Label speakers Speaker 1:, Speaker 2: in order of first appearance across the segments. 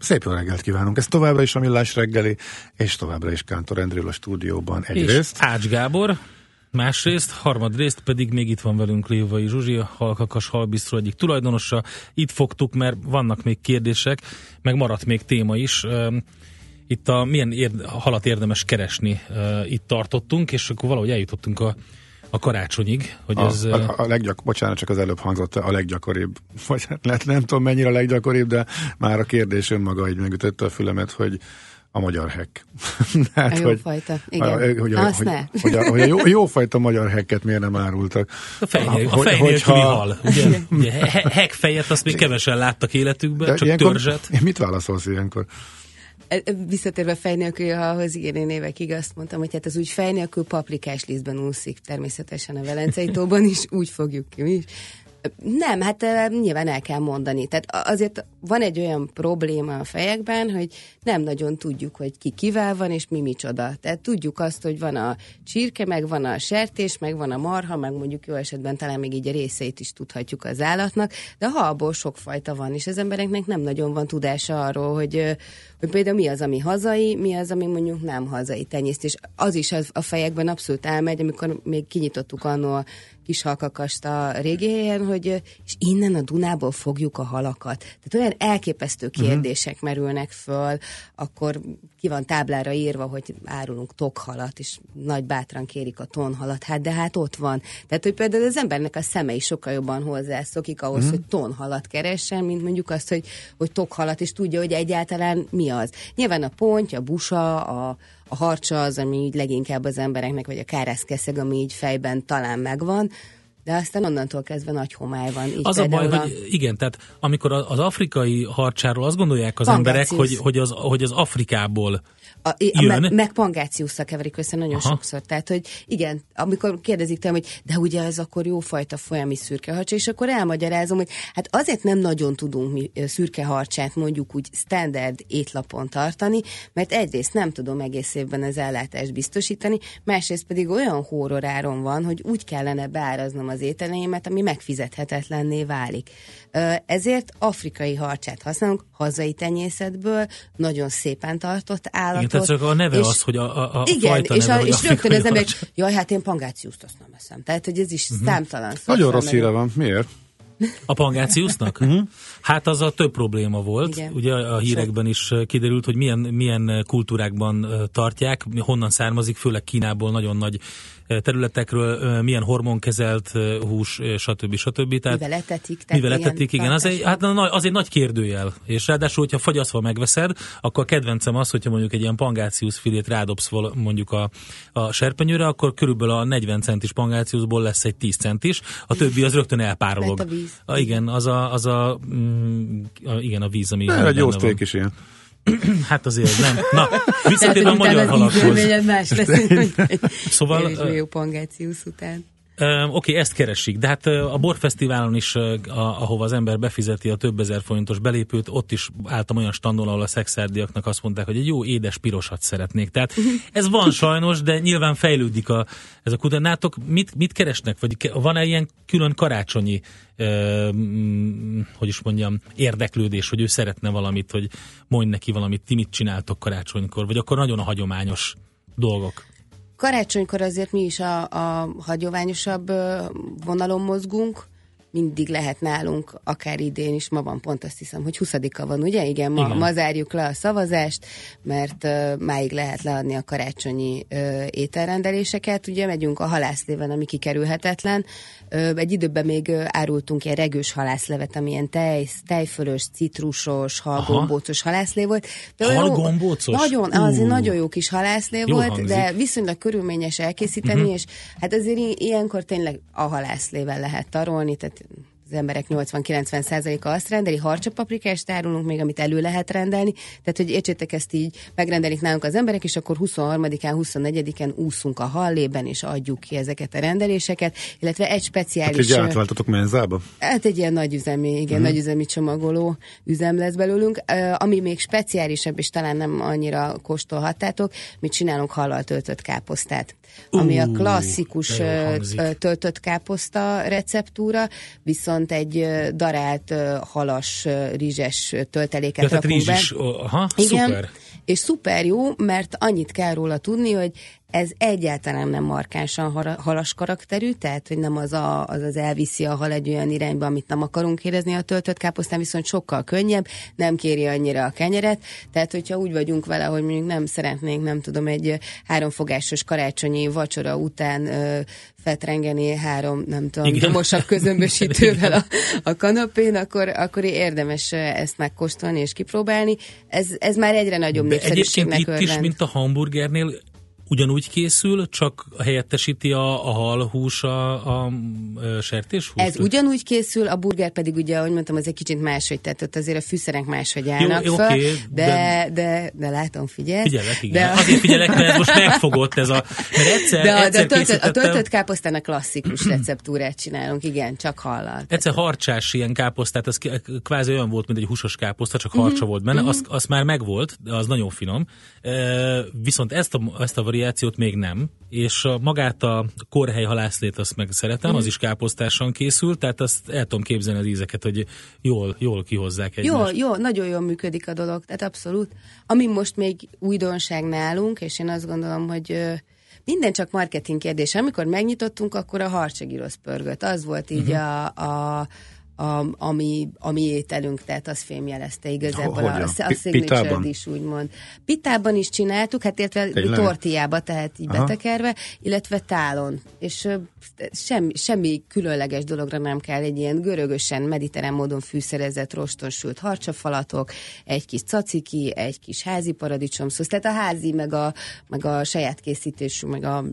Speaker 1: Szép jó reggelt kívánunk! Ez továbbra is a Millás reggeli, és továbbra is Kántor Endről a stúdióban egyrészt.
Speaker 2: És Ács Gábor, másrészt, harmadrészt pedig még itt van velünk Lévai Zsuzsi, a Halkakas Halbisztról egyik tulajdonosa. Itt fogtuk, mert vannak még kérdések, meg maradt még téma is. Itt a milyen érde, halat érdemes keresni, itt tartottunk, és akkor valahogy eljutottunk a a karácsonyig, hogy
Speaker 1: a,
Speaker 2: ez...
Speaker 1: A, a leggyak, bocsánat, csak az előbb hangzott a leggyakoribb, vagy lehet, nem tudom mennyire a leggyakoribb, de már a kérdés önmaga így megütötte a fülemet, hogy a magyar hack.
Speaker 3: hát, a jó hogy, fajta, igen. A, hogy,
Speaker 1: Azt hogy, ne. hogy, a, hogy a jó, jó fajta magyar hacket miért nem árultak.
Speaker 2: A fej, a, a fej nélküli hal. Ugye, ugye, hack fejet azt még kevesen láttak életükben, csak ilyenkor, törzset.
Speaker 1: Mit válaszolsz ilyenkor?
Speaker 3: Visszatérve fej nélkül, ahhoz igen, én évekig azt mondtam, hogy hát az úgy fej nélkül paprikás lízben úszik, természetesen a Velencei tóban is, úgy fogjuk ki mi is. Nem, hát nyilván el kell mondani. Tehát azért van egy olyan probléma a fejekben, hogy nem nagyon tudjuk, hogy ki kivel van, és mi micsoda. Tehát tudjuk azt, hogy van a csirke, meg van a sertés, meg van a marha, meg mondjuk jó esetben talán még így a részeit is tudhatjuk az állatnak, de a halból sokfajta van, és az embereknek nem nagyon van tudása arról, hogy, hogy például mi az, ami hazai, mi az, ami mondjuk nem hazai tenyészt, és az is az a fejekben abszolút elmegy, amikor még kinyitottuk annó a kis halkakast a régi helyen, hogy és innen a Dunából fogjuk a halakat. Tehát olyan elképesztő mhm. kérdések uh-huh. merülnek föl, akkor ki van táblára írva, hogy árulunk tokhalat, és nagy bátran kérik a tonhalat, hát de hát ott van. Tehát, hogy például az embernek a szeme is sokkal jobban hozzászokik ahhoz, uh-huh. hogy tonhalat keressen, mint mondjuk azt, hogy, hogy tokhalat, és tudja, hogy egyáltalán mi az. Nyilván a ponty, a busa, a, a harcsa az, ami így leginkább az embereknek, vagy a kárászkeszeg, ami így fejben talán megvan, de aztán onnantól kezdve nagy homály van. Így
Speaker 2: az a baj, a... hogy igen, tehát amikor az afrikai harcsáról azt gondolják az Pangácius. emberek, hogy, hogy, az, hogy az Afrikából
Speaker 3: a. A, meg pangáciusszal keverik össze nagyon Aha. sokszor. Tehát, hogy igen, amikor kérdezik tőlem, hogy de ugye ez akkor jófajta folyami szürkeharcsa, és akkor elmagyarázom, hogy hát azért nem nagyon tudunk mi szürkeharcsát mondjuk úgy standard étlapon tartani, mert egyrészt nem tudom egész évben az ellátást biztosítani, másrészt pedig olyan horroráron van, hogy úgy kellene beáraznom az ételeimet, ami megfizethetetlenné válik. Ezért afrikai harcsát használunk, hazai tenyészetből, nagyon szépen tartott állatot.
Speaker 2: Tehát a neve és, az, hogy a, a, a
Speaker 3: igen,
Speaker 2: fajta
Speaker 3: és,
Speaker 2: neve,
Speaker 3: a, és rögtön az ember, jaj, hát én pangáciuszt azt nem eszem. Tehát, hogy ez is uh-huh. számtalan
Speaker 1: szó. Nagyon rossz híre van. Miért?
Speaker 2: A pangáciusznak? Mhm. hát az a több probléma volt. Igen. Ugye a hírekben is kiderült, hogy milyen, milyen kultúrákban tartják, honnan származik, főleg Kínából nagyon nagy területekről, milyen hormonkezelt hús, stb. stb.
Speaker 3: Tehát, mivel etetik.
Speaker 2: Tehát mivel etetik, igen. Az egy, hát az egy nagy kérdőjel. És ráadásul, hogyha fagyaszva megveszed, akkor a kedvencem az, hogyha mondjuk egy ilyen pangáciusz filét rádobsz mondjuk a, a serpenyőre, akkor körülbelül a 40 centis pangáciuszból lesz egy 10 centis, a többi az rögtön elpárolog.
Speaker 3: A
Speaker 2: igen, az a, az a, mm, a, igen, a víz, ami...
Speaker 1: Ne, egy jó szték is ilyen.
Speaker 2: Hát azért nem. Na, visszatérve a magyar halakhoz.
Speaker 3: más lesz,
Speaker 2: szóval...
Speaker 3: jó pangáciusz után.
Speaker 2: Oké, okay, ezt keresik, de hát a borfesztiválon is, ahova az ember befizeti a több ezer forintos belépőt, ott is álltam olyan standon, ahol a szexárdiaknak azt mondták, hogy egy jó édes pirosat szeretnék. Tehát ez van sajnos, de nyilván fejlődik a, ez a kutatátok. Mit, mit keresnek? Vagy van-e ilyen külön karácsonyi, eh, hogy is mondjam, érdeklődés, hogy ő szeretne valamit, hogy mondj neki valamit, ti mit csináltok karácsonykor, vagy akkor nagyon a hagyományos dolgok?
Speaker 3: Karácsonykor azért mi is a, a hagyományosabb vonalon mozgunk, mindig lehet nálunk, akár idén is, ma van pont azt hiszem, hogy 20 van, ugye? Igen, ma, Igen. ma zárjuk le a szavazást, mert uh, máig lehet leadni a karácsonyi uh, ételrendeléseket. Ugye megyünk a halászléven, ami kikerülhetetlen. Uh, egy időben még uh, árultunk ilyen regős halászlevet, ami ilyen tej, tejfölös, citrusos, halgombócos halászlé volt.
Speaker 2: halgombócos?
Speaker 3: Nagyon, az egy nagyon jó kis halászlé jó volt, hangzik. de viszonylag körülményes elkészíteni, uh-huh. és hát azért ilyenkor tényleg a halászlével lehet tarolni, tehát az emberek 80-90%-a azt rendeli, harcsapaprikást árulunk még, amit elő lehet rendelni, tehát hogy értsétek ezt így, megrendelik nálunk az emberek, és akkor 23-án, 24-en úszunk a hallében, és adjuk ki ezeket a rendeléseket, illetve egy speciális...
Speaker 1: Hát így átváltatok menzába?
Speaker 3: Hát egy ilyen nagyüzemi, igen, uh-huh. nagyüzemi csomagoló üzem lesz belőlünk, ami még speciálisabb, és talán nem annyira kóstolhattátok, mi csinálunk hallal töltött káposztát, ami uh, a klasszikus töltött káposzta receptúra, viszont egy darált halas rizses tölteléket
Speaker 2: ja, rakunk be. Is, aha, Igen, szuper.
Speaker 3: És szuper jó, mert annyit kell róla tudni, hogy ez egyáltalán nem markánsan halas karakterű, tehát hogy nem az, a, az az elviszi a hal egy olyan irányba, amit nem akarunk érezni a töltött káposztán, viszont sokkal könnyebb, nem kéri annyira a kenyeret, tehát hogyha úgy vagyunk vele, hogy mondjuk nem szeretnénk, nem tudom, egy háromfogásos karácsonyi vacsora után ö, fetrengeni három, nem tudom, domosabb közömbösítővel a, a kanapén, akkor, akkor érdemes ezt megkóstolni és kipróbálni. Ez, ez már egyre nagyobb népszerűségnek
Speaker 2: Egyébként itt is, mint a hamburgernél, ugyanúgy készül, csak helyettesíti a, a halhús a, a, a sertéshúst?
Speaker 3: Ez ugyanúgy készül, a burger pedig ugye, ahogy mondtam, az egy kicsit máshogy, tehát ott azért a fűszerek máshogy állnak
Speaker 2: jó,
Speaker 3: fel,
Speaker 2: okay,
Speaker 3: de, de, de, de, látom, figyelj.
Speaker 2: Figyelek, igen. De, Azért figyelek, mert most megfogott ez a... Mert egyszer, de, egyszer
Speaker 3: de a, töltött, a töltött káposztának klasszikus receptúrát csinálunk, igen, csak hallal.
Speaker 2: Egyszer harcsás ilyen káposztát, az kvázi olyan volt, mint egy húsos káposzta, csak harcsa uh-huh, volt benne, uh-huh. az, az már megvolt, de az nagyon finom. Viszont ezt a, ezt a variációt még nem, és a, magát a korhely halászlét azt meg szeretem, mm. az is káposztáson készül, tehát azt el tudom képzelni az ízeket, hogy jól, jól kihozzák egymást.
Speaker 3: Jó, jó, nagyon jól működik a dolog, tehát abszolút. Ami most még újdonság nálunk, és én azt gondolom, hogy minden csak marketing kérdés. Amikor megnyitottunk, akkor a harcsagirosz pörgött. Az volt így uh-huh. a, a a, ami, ami ételünk, tehát az fémjelezte igazából a, a signature is úgymond. Pitában is csináltuk, hát illetve tortiába, tehát így Aha. betekerve, illetve tálon. És semmi, semmi különleges dologra nem kell egy ilyen görögösen, mediterrán módon fűszerezett, rostonsült harcsafalatok, egy kis caciki, egy kis házi paradicsomszósz, tehát a házi, meg a, meg a saját készítésű, meg a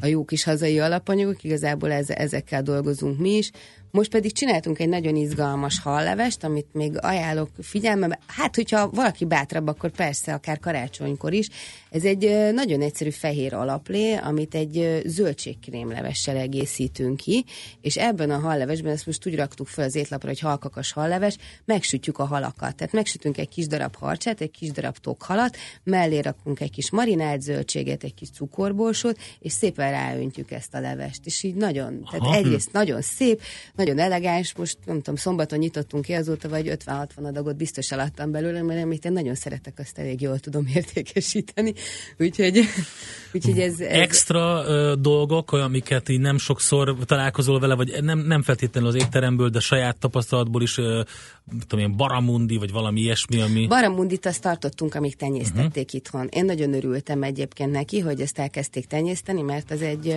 Speaker 3: a jó kis hazai alapanyagok, igazából ez, ezekkel dolgozunk mi is. Most pedig csináltunk egy nagyon izgalmas hallevest, amit még ajánlok figyelmembe. Hát, hogyha valaki bátrabb, akkor persze, akár karácsonykor is. Ez egy nagyon egyszerű fehér alaplé, amit egy zöldségkrémlevessel egészítünk ki, és ebben a hallevesben, ezt most úgy raktuk fel az étlapra, hogy halkakas halleves, megsütjük a halakat. Tehát megsütünk egy kis darab harcsát, egy kis darab tokhalat, mellé rakunk egy kis marinált zöldséget, egy kis cukorborsót, és szépen ráöntjük ezt a levest. És így nagyon, tehát Aha. egyrészt nagyon szép, nagyon elegáns, most nem tudom, szombaton nyitottunk ki, azóta vagy 50-60 adagot biztos alattam belőle, mert amit én nagyon szeretek, azt elég jól tudom értékesíteni. Úgyhogy, úgyhogy ez, ez...
Speaker 2: Extra ö, dolgok, amiket így nem sokszor találkozol vele, vagy nem, nem feltétlenül az étteremből, de saját tapasztalatból is, ö, tudom én, baramundi, vagy valami ilyesmi, ami...
Speaker 3: Baramundit azt tartottunk, amíg tenyésztették uh-huh. itthon. Én nagyon örültem egyébként neki, hogy ezt elkezdték tenyészteni, mert az egy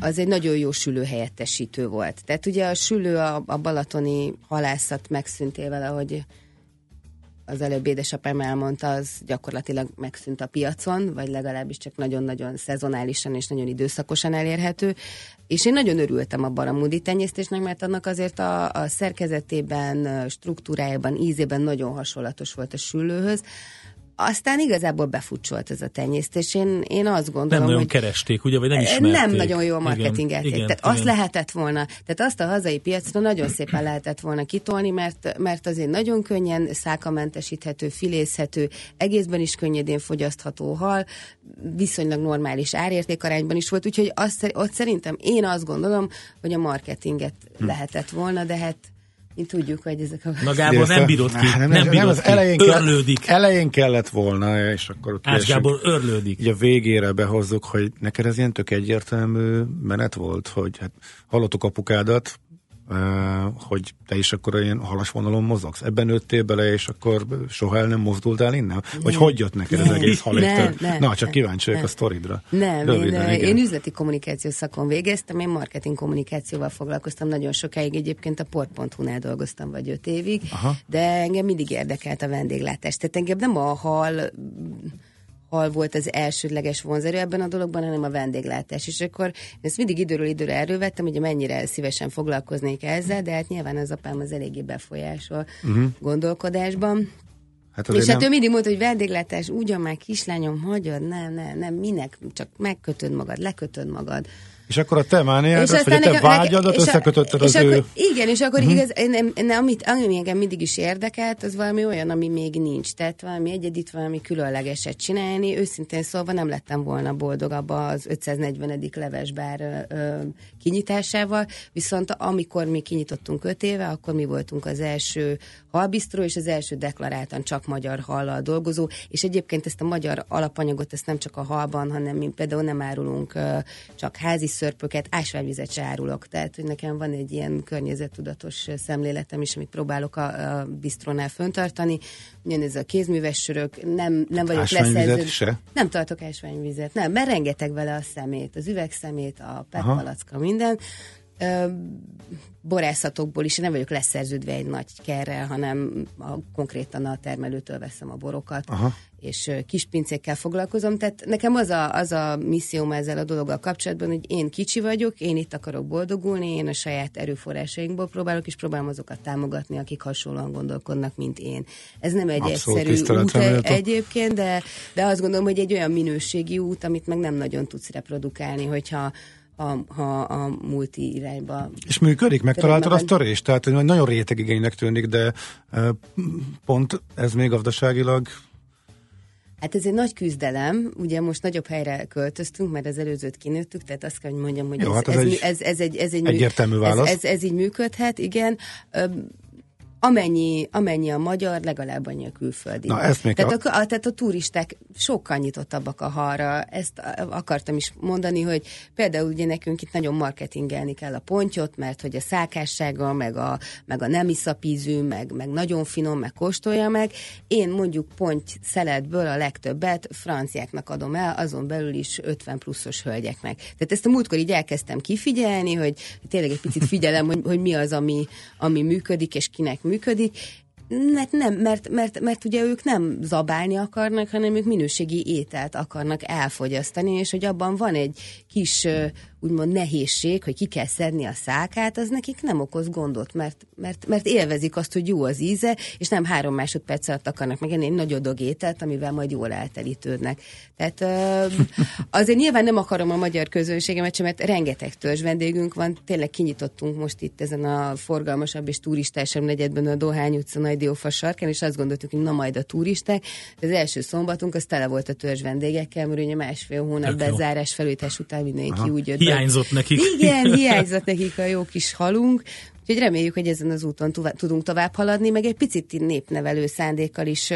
Speaker 3: az egy nagyon jó sülő helyettesítő volt. Tehát ugye a sülő a, a balatoni halászat megszüntével, ahogy az előbb édesapám elmondta, az gyakorlatilag megszűnt a piacon, vagy legalábbis csak nagyon-nagyon szezonálisan és nagyon időszakosan elérhető. És én nagyon örültem a baramudi tenyésztésnek, mert annak azért a, a szerkezetében, struktúrájában, ízében nagyon hasonlatos volt a sülőhöz aztán igazából befutcsolt ez a tenyésztés. Én, én azt gondolom, Nem
Speaker 2: nagyon
Speaker 3: hogy
Speaker 2: keresték, ugye, vagy nem ismerték.
Speaker 3: Nem nagyon jó marketingelték. Igen, tehát igen. azt lehetett volna, tehát azt a hazai piacra nagyon szépen lehetett volna kitolni, mert, mert azért nagyon könnyen szákamentesíthető, filézhető, egészben is könnyedén fogyasztható hal, viszonylag normális árértékarányban is volt, úgyhogy azt, ott szerintem én azt gondolom, hogy a marketinget hm. lehetett volna, de hát mint tudjuk, hogy ezek a...
Speaker 2: Na Gábor nem bírod ki, nem, nem, bírod nem az ki. Elején örlődik.
Speaker 1: Kell, elején kellett volna, és akkor ott
Speaker 2: Ács Gábor örlődik.
Speaker 1: Így a végére behozzuk, hogy neked ez ilyen tök egyértelmű menet volt, hogy hát hallottuk apukádat, hogy te is akkor ilyen halas vonalon mozogsz. Ebben nőttél bele, és akkor soha el nem mozdultál innen? Vagy hogy jött neked nem, ez egész haléktől? Na, csak kíváncsi vagyok a sztoridra.
Speaker 3: Nem, Röviden, én, én üzleti kommunikáció szakon végeztem, én marketing kommunikációval foglalkoztam nagyon sokáig, egyébként a port.hu-nál dolgoztam vagy öt évig, Aha. de engem mindig érdekelt a vendéglátás. Tehát engem nem a hal hal volt az elsődleges vonzerő ebben a dologban, hanem a vendéglátás. És akkor ezt mindig időről időre erről vettem, hogy mennyire szívesen foglalkoznék ezzel, de hát nyilván az apám az eléggé befolyásol uh-huh. gondolkodásban. Hát és hát nem... ő mindig mondta, hogy vendéglátás, ugyan már kislányom, hagyod, nem, nem, nem, minek, csak megkötöd magad, lekötöd magad.
Speaker 1: És akkor a te mániádat, vagy a te vágyadat összekötötted az
Speaker 3: és
Speaker 1: ő...
Speaker 3: Akkor, igen, és akkor uh-huh. igaz, nem, nem, amit, ami engem mindig is érdekelt, az valami olyan, ami még nincs. Tehát valami egyedit, valami különlegeset csinálni. Őszintén szólva nem lettem volna boldogabb az 540. levesbár ö, kinyitásával, viszont amikor mi kinyitottunk öt éve, akkor mi voltunk az első halbisztró, és az első deklaráltan csak magyar hallal dolgozó, és egyébként ezt a magyar alapanyagot, ezt nem csak a halban, hanem mi például nem árulunk ö, csak házi szörpöket, ásványvizet se árulok. Tehát, hogy nekem van egy ilyen környezettudatos szemléletem is, amit próbálok a, a bistrónál föntartani. Ugyanez a kézműves sörök, nem, nem vagyok leszerző.
Speaker 1: se?
Speaker 3: Nem tartok ásványvizet, nem, mert rengeteg vele a szemét, az üvegszemét, a petpalacka, minden borászatokból is, nem vagyok leszerződve egy nagy kerrel, hanem a, konkrétan a termelőtől veszem a borokat, Aha. és kis pincékkel foglalkozom. Tehát nekem az a, az a misszióm ezzel a dologgal kapcsolatban, hogy én kicsi vagyok, én itt akarok boldogulni, én a saját erőforrásainkból próbálok, és próbálom azokat támogatni, akik hasonlóan gondolkodnak, mint én. Ez nem egy Abszolút egyszerű út egy, egyébként, de, de azt gondolom, hogy egy olyan minőségi út, amit meg nem nagyon tudsz reprodukálni, hogyha a, ha a multi irányba.
Speaker 1: És működik? Megtaláltad azt a részt? Tehát nagyon rétegigénynek tűnik, de pont ez még gazdaságilag
Speaker 3: Hát ez egy nagy küzdelem, ugye most nagyobb helyre költöztünk, mert az előzőt kinőttük, tehát azt kell, hogy mondjam, hogy
Speaker 1: Jó,
Speaker 3: ez,
Speaker 1: hát
Speaker 3: ez,
Speaker 1: ez,
Speaker 3: ez, ez, egy, ez egy
Speaker 1: egyértelmű válasz.
Speaker 3: Ez, ez, ez így működhet, igen amennyi, amennyi a magyar, legalább annyi a külföldi.
Speaker 1: Na, ezt még
Speaker 3: tehát, a, a, tehát a turisták sokkal nyitottabbak a halra. Ezt akartam is mondani, hogy például ugye nekünk itt nagyon marketingelni kell a pontyot, mert hogy a szákássága, meg a, meg a nem iszapízű, meg, meg nagyon finom, meg kóstolja meg. Én mondjuk ponty szeletből a legtöbbet franciáknak adom el, azon belül is 50 pluszos hölgyeknek. Tehát ezt a múltkor így elkezdtem kifigyelni, hogy tényleg egy picit figyelem, hogy, hogy mi az, ami, ami működik, és kinek működik működik, mert nem, mert, mert, mert ugye ők nem zabálni akarnak, hanem ők minőségi ételt akarnak elfogyasztani, és hogy abban van egy kis úgymond nehézség, hogy ki kell szedni a szákát, az nekik nem okoz gondot, mert, mert, mert élvezik azt, hogy jó az íze, és nem három másodperc alatt akarnak megenni egy nagy adog ételt, amivel majd jól eltelítődnek. Tehát azért nyilván nem akarom a magyar közönségemet sem, mert rengeteg törzs vendégünk van, tényleg kinyitottunk most itt ezen a forgalmasabb és turistásabb negyedben a Dohány utca Nagy Diófa sarkán, és azt gondoltuk, hogy na majd a turisták. De az első szombatunk az tele volt a törzs vendégekkel, mert ugye másfél hónap bezárás felújítás után mindenki Aha. úgy jött
Speaker 2: hiányzott nekik.
Speaker 3: Igen, hiányzott nekik a jó kis halunk. Úgyhogy reméljük, hogy ezen az úton tudunk tovább haladni, meg egy picit népnevelő szándékkal is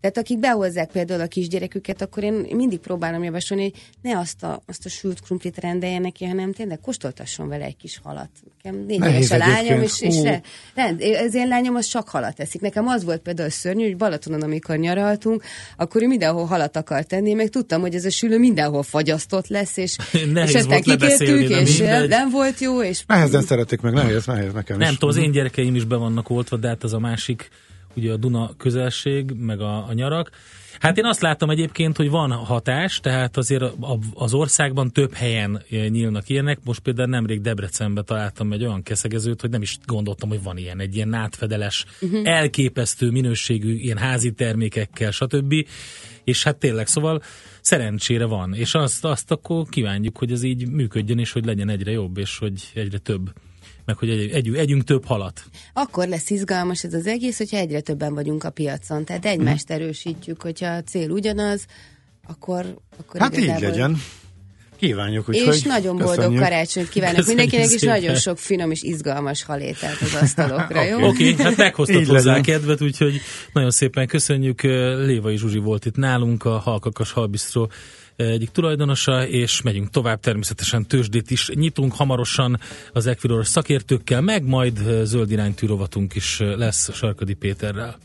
Speaker 3: tehát akik behozzák például a kisgyereküket, akkor én mindig próbálom javasolni, hogy ne azt a, azt a sült krumplit rendeljen neki, hanem tényleg kóstoltasson vele egy kis halat. Nekem négy a lányom, és, és re, rend, az én lányom az csak halat eszik. Nekem az volt például szörnyű, hogy Balatonon, amikor nyaraltunk, akkor ő mindenhol halat akar tenni, meg tudtam, hogy ez a sülő mindenhol fagyasztott lesz, és,
Speaker 2: és aztán kikértük,
Speaker 3: és mindegy. nem volt jó. És...
Speaker 1: Nehezen szeretik meg, nehéz, nehéz nekem
Speaker 2: Nem tudom, az én gyerekeim is be vannak oltva, de hát az a másik ugye a Duna közelség, meg a, a nyarak. Hát én azt látom egyébként, hogy van hatás, tehát azért az országban több helyen nyílnak ilyenek. Most például nemrég Debrecenbe találtam egy olyan keszegezőt, hogy nem is gondoltam, hogy van ilyen, egy ilyen nátfedeles, uh-huh. elképesztő minőségű ilyen házi termékekkel, stb. És hát tényleg, szóval szerencsére van, és azt, azt akkor kívánjuk, hogy ez így működjön, és hogy legyen egyre jobb, és hogy egyre több meg hogy egy, egy, együnk több halat.
Speaker 3: Akkor lesz izgalmas ez az egész, hogyha egyre többen vagyunk a piacon. Tehát egymást erősítjük, hogyha a cél ugyanaz, akkor, akkor
Speaker 1: Hát igazából... így legyen. Kívánjuk, úgyhogy
Speaker 3: És nagyon boldog köszönjük. karácsonyt kívánok köszönjük mindenkinek, szépen. és nagyon sok finom és izgalmas halételt az asztalokra, jó?
Speaker 2: Oké, okay, hát meghoztad hozzá legyen. kedvet, úgyhogy nagyon szépen köszönjük. Lévai Zsuzsi volt itt nálunk, a Halkakas Halbisztró egyik tulajdonosa, és megyünk tovább, természetesen tőzsdét is nyitunk hamarosan az Equilor szakértőkkel, meg majd zöld iránytű rovatunk is lesz Sarkadi Péterrel.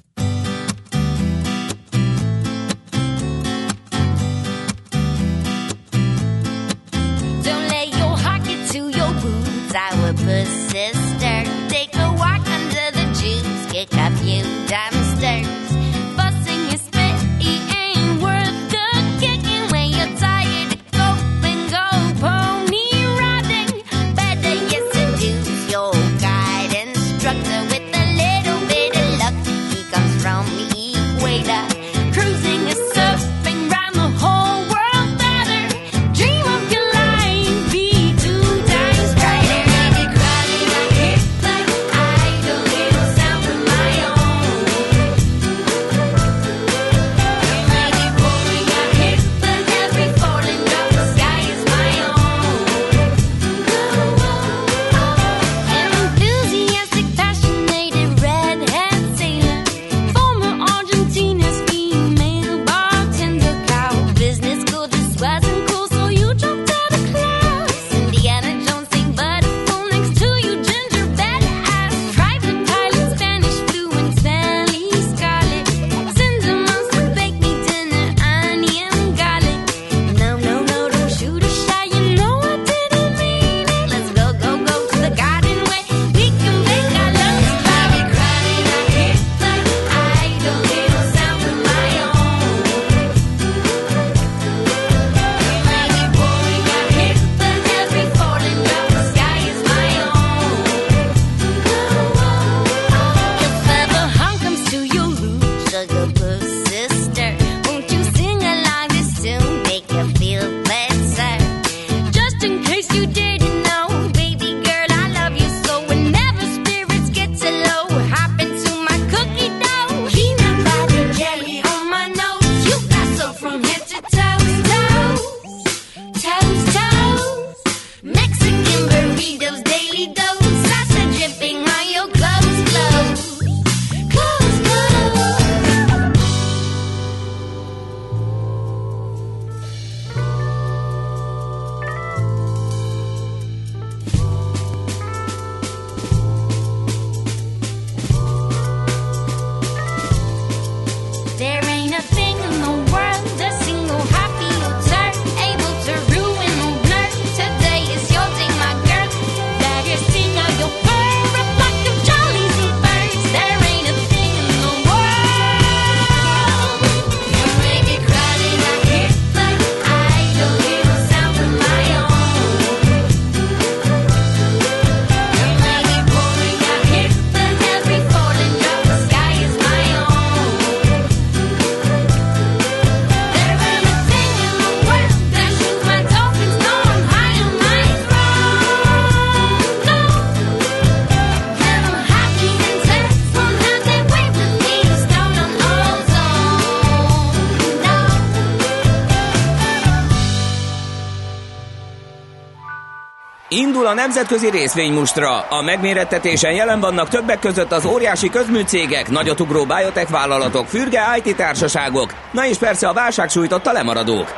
Speaker 4: A nemzetközi részvénymustra. A megmérettetésen jelen vannak többek között az óriási közműcégek, nagyotugró biotech vállalatok, fürge IT társaságok, na és persze a válság sújtotta lemaradók.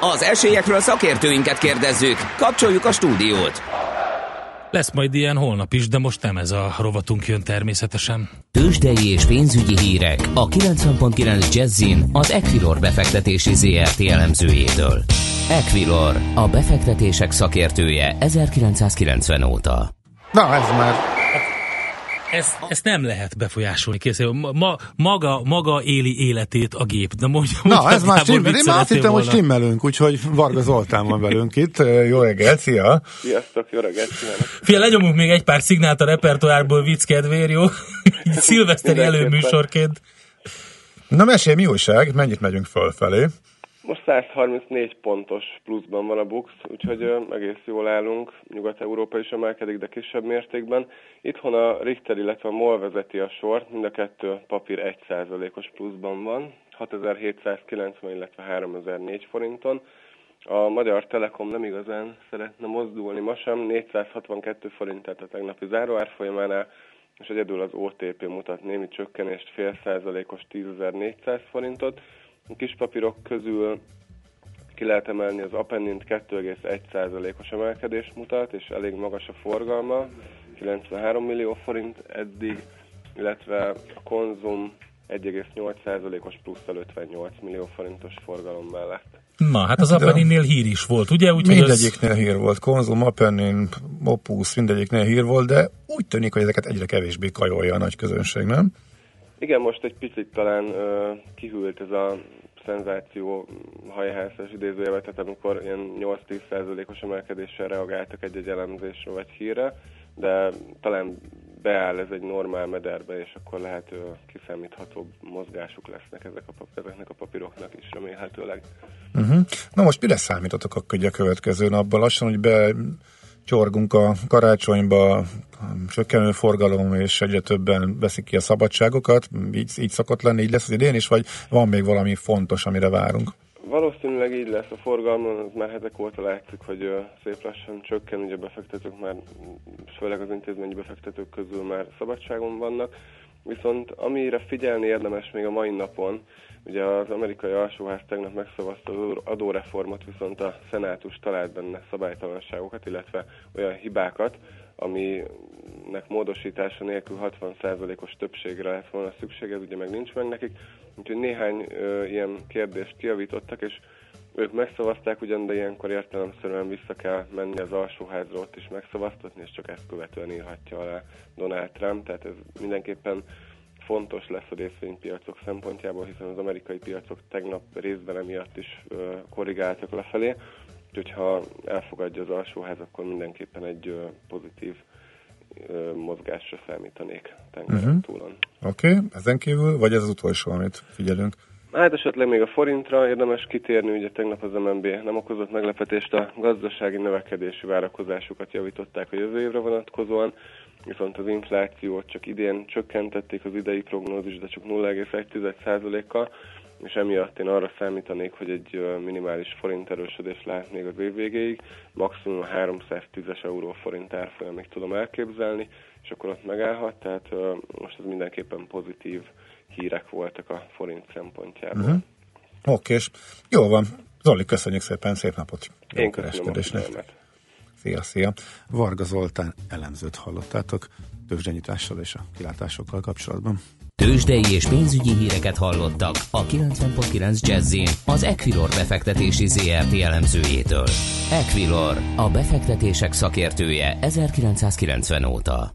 Speaker 4: Az esélyekről szakértőinket kérdezzük. Kapcsoljuk a stúdiót.
Speaker 2: Lesz majd ilyen holnap is, de most nem ez a rovatunk jön természetesen.
Speaker 4: Tőzsdei és pénzügyi hírek a 90.9 Jazzin az Equilor befektetési ZRT elemzőjétől. Equilor, a befektetések szakértője 1990 óta.
Speaker 1: Na, ez már
Speaker 2: ezt, ezt nem lehet befolyásolni. Készül. Ma, maga, maga éli életét a gép. De mondja,
Speaker 1: Na, ez már stimmel. Én már azt hittem, volna. hogy stimmelünk, úgyhogy Varga Zoltán van velünk itt. Jó reggelt, szia!
Speaker 5: Sziasztok, jó reggelt!
Speaker 2: Fia, lenyomunk még egy pár szignált a repertoárból vicc kedvér, jó? Szilveszteri előműsorként.
Speaker 1: Na mesélj, mi újság? Mennyit megyünk fölfelé?
Speaker 5: Most 134 pontos pluszban van a BUX, úgyhogy egész jól állunk. Nyugat-Európa is emelkedik, de kisebb mértékben. Itthon a Richter, illetve a MOL vezeti a sort, mind a kettő papír 1%-os pluszban van, 6790, illetve 3004 forinton. A Magyar Telekom nem igazán szeretne mozdulni ma sem, 462 forint, tehát a tegnapi záróárfolyamánál, és egyedül az OTP mutat némi csökkenést, fél százalékos 10.400 forintot. A kis papírok közül ki lehet emelni az Apennint 2,1%-os emelkedést mutat, és elég magas a forgalma, 93 millió forint eddig, illetve a konzum 1,8%-os plusz 58 millió forintos forgalom mellett.
Speaker 2: Na, hát az Apenninnél hír is volt, ugye?
Speaker 1: Úgy, mindegyiknél az... hír volt. Konzum, Apennin, Opus, mindegyiknél hír volt, de úgy tűnik, hogy ezeket egyre kevésbé kajolja a nagy közönség, nem?
Speaker 5: Igen, most egy picit talán uh, kihűlt ez a szenzáció hajhászás idézőjelben, tehát amikor ilyen 8-10%-os emelkedéssel reagáltak egy-egy elemzésre vagy hírre, de talán beáll ez egy normál mederbe, és akkor lehet kiszámítható mozgásuk lesznek ezek a, ezeknek a papíroknak is remélhetőleg.
Speaker 1: Uh-huh. Na most mire számítotok akkor a következő napban? Lassan, hogy be csorgunk a karácsonyba, csökkenő forgalom, és egyre többen veszik ki a szabadságokat. Így, így szokott lenni, így lesz az idén is, vagy van még valami fontos, amire várunk?
Speaker 5: Valószínűleg így lesz a forgalom, az már hetek óta látszik, hogy szép lassan csökken, ugye befektetők már, főleg az intézményi befektetők közül már szabadságon vannak, viszont amire figyelni érdemes még a mai napon, Ugye az amerikai alsóház tegnap megszavazta az adóreformot, viszont a szenátus talált benne szabálytalanságokat, illetve olyan hibákat, aminek módosítása nélkül 60%-os többségre lesz volna szükség, ez ugye meg nincs meg nekik. Úgyhogy néhány ö, ilyen kérdést kiavítottak, és ők megszavazták ugyan, de ilyenkor értelemszerűen vissza kell menni az alsóházra ott is megszavaztatni, és csak ezt követően írhatja alá Donald Trump, tehát ez mindenképpen fontos lesz a részvénypiacok szempontjából, hiszen az amerikai piacok tegnap részben emiatt is korrigáltak lefelé, úgyhogy ha elfogadja az alsóház, akkor mindenképpen egy pozitív mozgásra számítanék tengeren uh-huh. túlon.
Speaker 1: Oké, okay. ezen kívül, vagy ez az utolsó, amit figyelünk?
Speaker 5: Hát esetleg még a forintra érdemes kitérni, ugye tegnap az MNB nem okozott meglepetést, a gazdasági növekedési várakozásukat javították a jövő évre vonatkozóan, viszont az inflációt csak idén csökkentették az idei prognózis, de csak 0,1%-kal, és emiatt én arra számítanék, hogy egy minimális forint erősödés lát még az év végéig, maximum 310-es euró forint árfolyamig tudom elképzelni, és akkor ott megállhat, tehát most ez mindenképpen pozitív hírek voltak a forint szempontjából. Uh-huh.
Speaker 1: Oké, és jó van. Zoli, köszönjük szépen, szép napot!
Speaker 5: Én köszönöm a
Speaker 1: Szia, szia! Varga Zoltán elemzőt hallottátok tőzsdenyítással és a kilátásokkal kapcsolatban.
Speaker 4: Tőzsdei és pénzügyi híreket hallottak a 90.9 jazz az Equilor befektetési ZRT elemzőjétől. Equilor, a befektetések szakértője 1990 óta.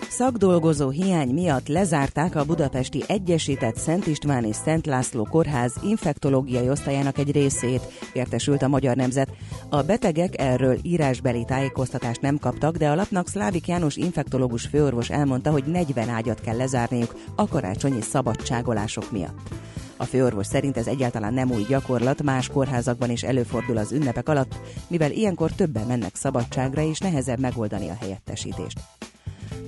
Speaker 6: Szakdolgozó hiány miatt lezárták a budapesti Egyesített Szent István és Szent László Kórház infektológiai osztályának egy részét, értesült a Magyar Nemzet. A betegek erről írásbeli tájékoztatást nem kaptak, de a lapnak Szlávik János infektológus főorvos elmondta, hogy 40 ágyat kell lezárniuk a karácsonyi szabadságolások miatt. A főorvos szerint ez egyáltalán nem új gyakorlat, más kórházakban is előfordul az ünnepek alatt, mivel ilyenkor többen mennek szabadságra és nehezebb megoldani a helyettesítést.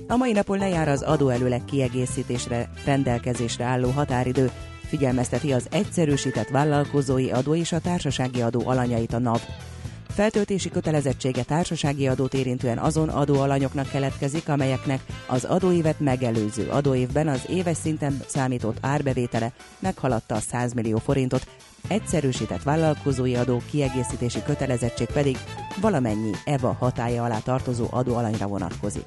Speaker 6: A mai napon lejár az adóelőleg kiegészítésre rendelkezésre álló határidő, figyelmezteti az egyszerűsített vállalkozói adó és a társasági adó alanyait a NAV. Feltöltési kötelezettsége társasági adót érintően azon adóalanyoknak keletkezik, amelyeknek az adóévet megelőző adóévben az éves szinten számított árbevétele meghaladta a 100 millió forintot, egyszerűsített vállalkozói adó kiegészítési kötelezettség pedig valamennyi EVA hatája alá tartozó adóalanyra vonatkozik.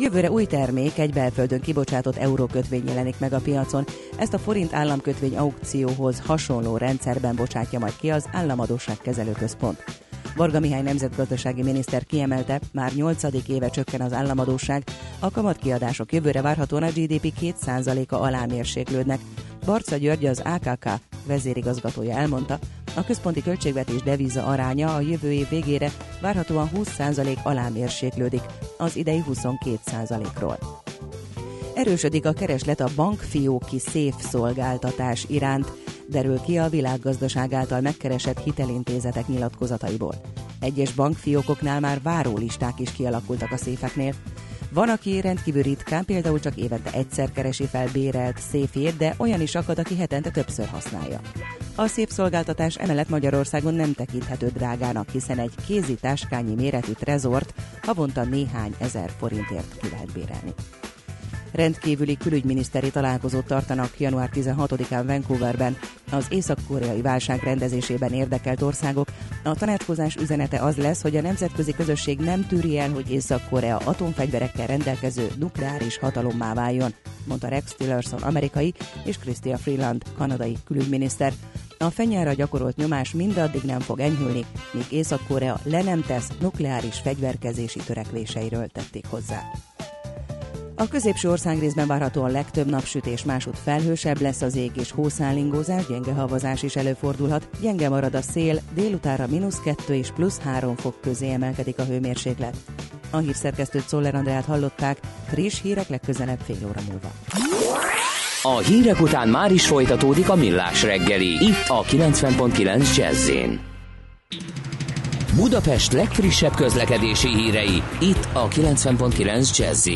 Speaker 6: Jövőre új termék, egy belföldön kibocsátott eurókötvény jelenik meg a piacon. Ezt a forint államkötvény aukcióhoz hasonló rendszerben bocsátja majd ki az Államadóságkezelő Központ. Varga Mihály nemzetgazdasági miniszter kiemelte, már 8. éve csökken az államadóság, a kamatkiadások jövőre várhatóan a GDP 2%-a alá mérséklődnek. Barca György az AKK vezérigazgatója elmondta, a központi költségvetés devíza aránya a jövő év végére várhatóan 20% alá mérséklődik, az idei 22%-ról. Erősödik a kereslet a bankfióki széf szolgáltatás iránt, derül ki a világgazdaság által megkeresett hitelintézetek nyilatkozataiból. Egyes bankfiókoknál már várólisták is kialakultak a széfeknél. Van, aki rendkívül ritkán, például csak évente egyszer keresi fel bérelt széfét, de olyan is akad, aki hetente többször használja. A szép szolgáltatás emellett Magyarországon nem tekinthető drágának, hiszen egy kézi táskányi méretű trezort havonta néhány ezer forintért ki lehet bérelni. Rendkívüli külügyminiszteri találkozót tartanak január 16-án Vancouverben. Az észak-koreai válság rendezésében érdekelt országok. A tanácskozás üzenete az lesz, hogy a nemzetközi közösség nem tűri el, hogy Észak-Korea atomfegyverekkel rendelkező nukleáris hatalommá váljon, mondta Rex Tillerson amerikai és Chrystia Freeland kanadai külügyminiszter. A fenyára gyakorolt nyomás mindaddig nem fog enyhülni, míg Észak-Korea le nem tesz nukleáris fegyverkezési törekvéseiről tették hozzá. A középső országrészben várhatóan legtöbb napsütés, másút felhősebb lesz az ég és hószálingózás, gyenge havazás is előfordulhat, gyenge marad a szél, délutára mínusz 2 és plusz 3 fok közé emelkedik a hőmérséklet. A hírszerkesztőt Szoller Andrát hallották, friss hírek legközelebb fél óra múlva.
Speaker 4: A hírek után már is folytatódik a millás reggeli, itt a 90.9 jazz Budapest legfrissebb közlekedési hírei, itt a 90.9 jazz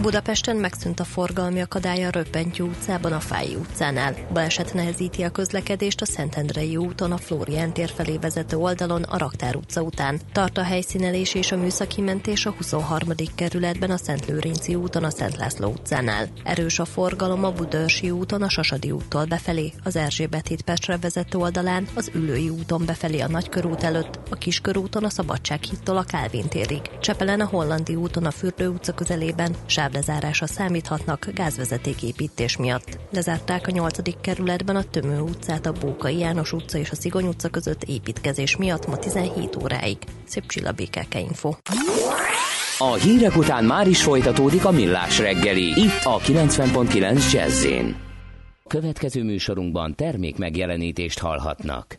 Speaker 7: Budapesten megszűnt a forgalmi akadály a Röppentyű utcában a Fáji utcánál. Baleset nehezíti a közlekedést a Szentendrei úton a Flórián tér felé vezető oldalon a Raktár utca után. Tart a helyszínelés és a műszaki mentés a 23. kerületben a Szent Lőrinci úton a Szent László utcánál. Erős a forgalom a Budörsi úton a Sasadi úttól befelé, az Erzsébet híd Pestre vezető oldalán, az Ülői úton befelé a Nagykörút előtt, a Kiskörúton a Szabadság a Kálvin térig. Csepelen a Hollandi úton a Fürdő utca közelében, sávlezárásra számíthatnak gázvezetéképítés miatt. Lezárták a 8. kerületben a Tömő utcát, a Bókai János utca és a Szigony utca között építkezés miatt ma 17 óráig. Szép csillabékeke info.
Speaker 4: A hírek után már is folytatódik a millás reggeli, itt a 90.9 jazz Következő műsorunkban termék megjelenítést hallhatnak.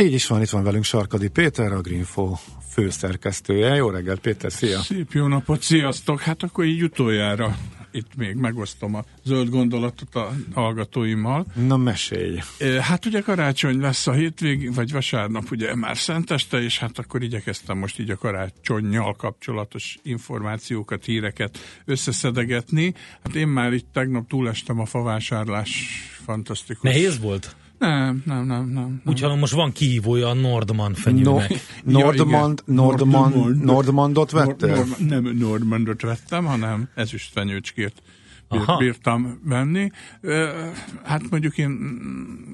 Speaker 1: Így is van, itt van velünk Sarkadi Péter, a Greenfo főszerkesztője. Jó reggelt, Péter, szia!
Speaker 8: Szép jó napot, sziasztok! Hát akkor így utoljára itt még megosztom a zöld gondolatot a hallgatóimmal.
Speaker 1: Na mesélj!
Speaker 8: Hát ugye karácsony lesz a hétvég, vagy vasárnap ugye már szenteste, és hát akkor igyekeztem most így a karácsonyjal kapcsolatos információkat, híreket összeszedegetni. Hát én már itt tegnap túlestem a favásárlás fantasztikus.
Speaker 2: Nehéz volt?
Speaker 8: Nem, nem, nem, nem.
Speaker 2: Úgy hallom, most van kihívója a Nordman fenyőnek.
Speaker 1: No, Nordmand, Nordmand, Nordmandot vettél? Nord,
Speaker 8: nem Nordmandot vettem, hanem ezüst fenyőcskét Aha. bírtam venni. Hát mondjuk én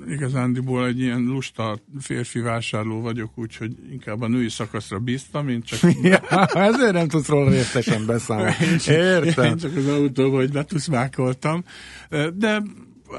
Speaker 8: igazándiból egy ilyen lusta férfi vásárló vagyok, úgyhogy inkább a női szakaszra bíztam, én csak...
Speaker 1: ja, ezért nem tudsz róla részesen beszámolni. Értem.
Speaker 8: Én csak az autóba, hogy letuszmákoltam. De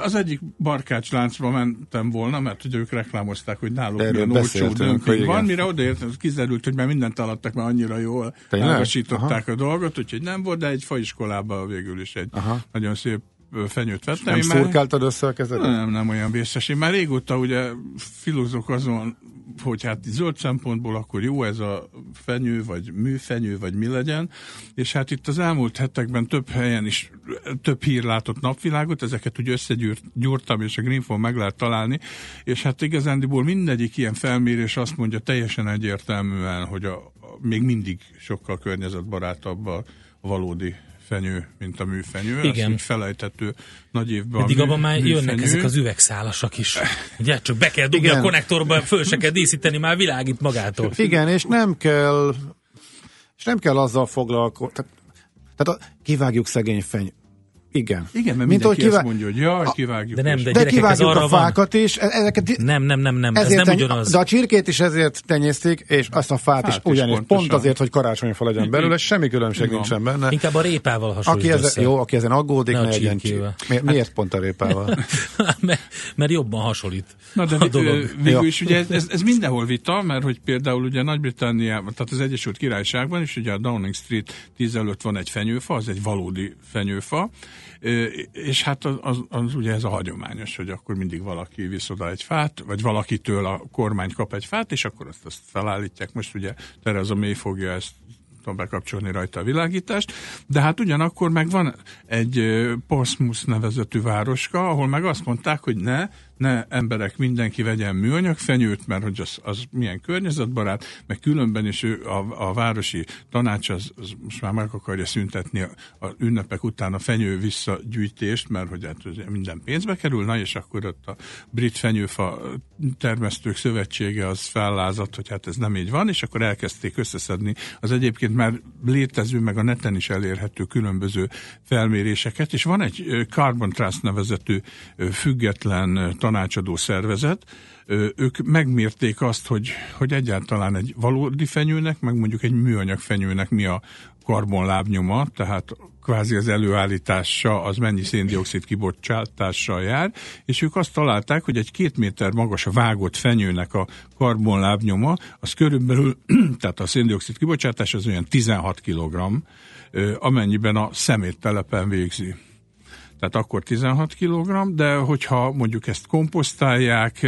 Speaker 8: az egyik barkács láncba mentem volna, mert ugye ők reklámozták, hogy náluk Erről milyen olcsó dömping van, mire odaért, kiderült, hogy már mindent alattak, mert annyira jól ágasították a dolgot, úgyhogy nem volt, de egy faiskolában végül is egy Aha. nagyon szép fenyőt vettem.
Speaker 1: Nem szurkáltad össze a
Speaker 8: kezedet? Nem, nem olyan vészes. Én már régóta ugye filozok azon, hogy hát zöld szempontból akkor jó ez a fenyő, vagy műfenyő, vagy mi legyen, és hát itt az elmúlt hetekben több helyen is több hír látott napvilágot, ezeket úgy összegyúrtam, és a Greenfon meg lehet találni, és hát igazándiból mindegyik ilyen felmérés azt mondja teljesen egyértelműen, hogy a, a még mindig sokkal környezetbarátabb a valódi fenyő, mint a műfenyő. Igen. Az felejtető nagy évben.
Speaker 2: Eddig abban már műfenyő. jönnek ezek az üvegszálasak is. Ugye, csak be kell dugni Igen. a konnektorba, föl se kell díszíteni, már világít magától.
Speaker 1: Igen, és nem kell és nem kell azzal foglalkozni. Tehát, tehát a, kivágjuk szegény feny, igen.
Speaker 8: Igen, mert Mint mindenki kivá... mondja, hogy jaj, kivágjuk.
Speaker 2: De nem, de,
Speaker 1: de kivágjuk a fákat van. is. E- ezeket...
Speaker 2: Nem, nem, nem, nem, ez nem ugyanaz.
Speaker 1: De a csirkét is ezért tenyészték, és azt a fát hát is ugyanis. Is pont azért, hogy karácsonyfa legyen belőle, semmi különbség Igen. nincsen benne.
Speaker 2: Inkább a répával hasonlít
Speaker 1: aki ezen, Jó, aki ezen aggódik, ne, ne egyen Miért, miért pont a répával?
Speaker 2: mert, mert jobban hasonlít.
Speaker 8: Na de végül is ugye ez, ez mindenhol vita, mert hogy például ugye Nagy-Britanniában, tehát az Egyesült Királyságban is ugye a Downing Street 10 előtt van egy fenyőfa, az egy valódi fenyőfa, és hát az, az, az ugye ez a hagyományos, hogy akkor mindig valaki visz oda egy fát, vagy valakitől a kormány kap egy fát, és akkor azt, azt felállítják. Most ugye Tereza mély fogja ezt tudom bekapcsolni rajta a világítást, de hát ugyanakkor meg van egy Portsmouth nevezetű városka, ahol meg azt mondták, hogy ne, ne emberek, mindenki vegyen műanyag fenyőt, mert hogy az, az milyen környezetbarát, meg különben is ő, a, a városi tanács az, az most már meg akarja szüntetni a, a ünnepek után a fenyő visszagyűjtést, mert hogy hát minden pénzbe kerül, na és akkor ott a brit fenyőfa termesztők szövetsége az fellázadt, hogy hát ez nem így van, és akkor elkezdték összeszedni az egyébként már létező, meg a neten is elérhető különböző felméréseket, és van egy Carbon Trust nevezetű független tanács, tanácsadó szervezet, ők megmérték azt, hogy, hogy egyáltalán egy valódi fenyőnek, meg mondjuk egy műanyag fenyőnek mi a karbonlábnyoma, tehát kvázi az előállítása az mennyi széndiokszid kibocsátással jár, és ők azt találták, hogy egy két méter magas a vágott fenyőnek a karbonlábnyoma, az körülbelül, tehát a széndiokszid kibocsátás az olyan 16 kg, amennyiben a szeméttelepen végzi tehát akkor 16 kg, de hogyha mondjuk ezt komposztálják,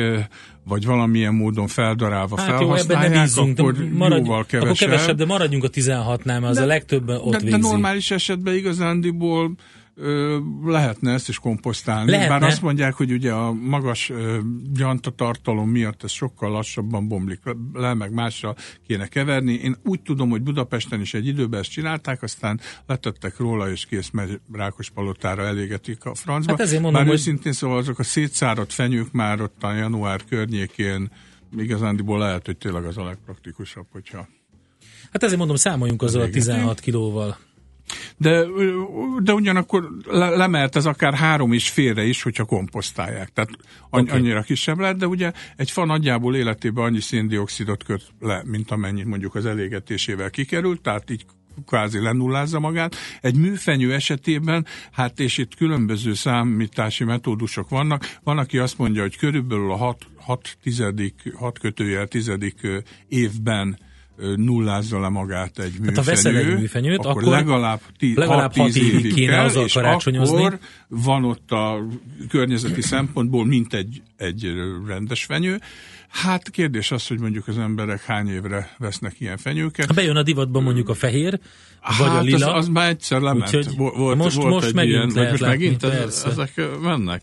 Speaker 8: vagy valamilyen módon feldarálva hát felhasználják, jó, bízunk, akkor maradj, jóval kevesebb. Akkor kevesebb,
Speaker 2: de maradjunk a 16-nál, mert az de, a legtöbben ott de,
Speaker 8: végzi. De normális esetben igazándiból ö, lehetne ezt is komposztálni.
Speaker 2: Lehetne.
Speaker 8: Bár azt mondják, hogy ugye a magas ö, gyantatartalom miatt ez sokkal lassabban bomlik le, meg másra kéne keverni. Én úgy tudom, hogy Budapesten is egy időben ezt csinálták, aztán letettek róla, és kész, mert Rákospalotára elégetik a francba. Hát ezért mondom, Bár hogy... őszintén szóval azok a szétszáradt fenyők már ott a január környékén igazándiból lehet, hogy tényleg az a legpraktikusabb, hogyha
Speaker 2: Hát ezért mondom, számoljunk azzal a 16 kilóval.
Speaker 8: De, de ugyanakkor le, lemelt ez akár három és félre is, hogyha komposztálják. Tehát any, okay. annyira kisebb lehet, de ugye egy fa nagyjából életében annyi széndiokszidot köt le, mint amennyit mondjuk az elégetésével kikerült, tehát így kvázi lenullázza magát. Egy műfenyő esetében, hát és itt különböző számítási metódusok vannak, van, aki azt mondja, hogy körülbelül a 6, 6, tizedik, 6 kötőjel tizedik évben nullázza le magát egy műfenyő,
Speaker 2: hát, ha veszel egy műfenyőt,
Speaker 8: akkor, akkor legalább, tí,
Speaker 2: legalább 6 évig kéne kell, azzal karácsonyozni.
Speaker 8: akkor van ott a környezeti szempontból mint egy, egy rendes fenyő. Hát kérdés az, hogy mondjuk az emberek hány évre vesznek ilyen fenyőket.
Speaker 2: Ha bejön a divatba mondjuk a fehér, vagy
Speaker 8: hát
Speaker 2: a lila.
Speaker 8: Az, az már egyszer lement.
Speaker 2: Úgyhogy
Speaker 8: volt,
Speaker 2: most,
Speaker 8: volt
Speaker 2: most
Speaker 8: egy
Speaker 2: megint
Speaker 8: ilyen,
Speaker 2: lehet
Speaker 8: most
Speaker 2: látni,
Speaker 8: megint
Speaker 2: persze.
Speaker 8: ezek mennek.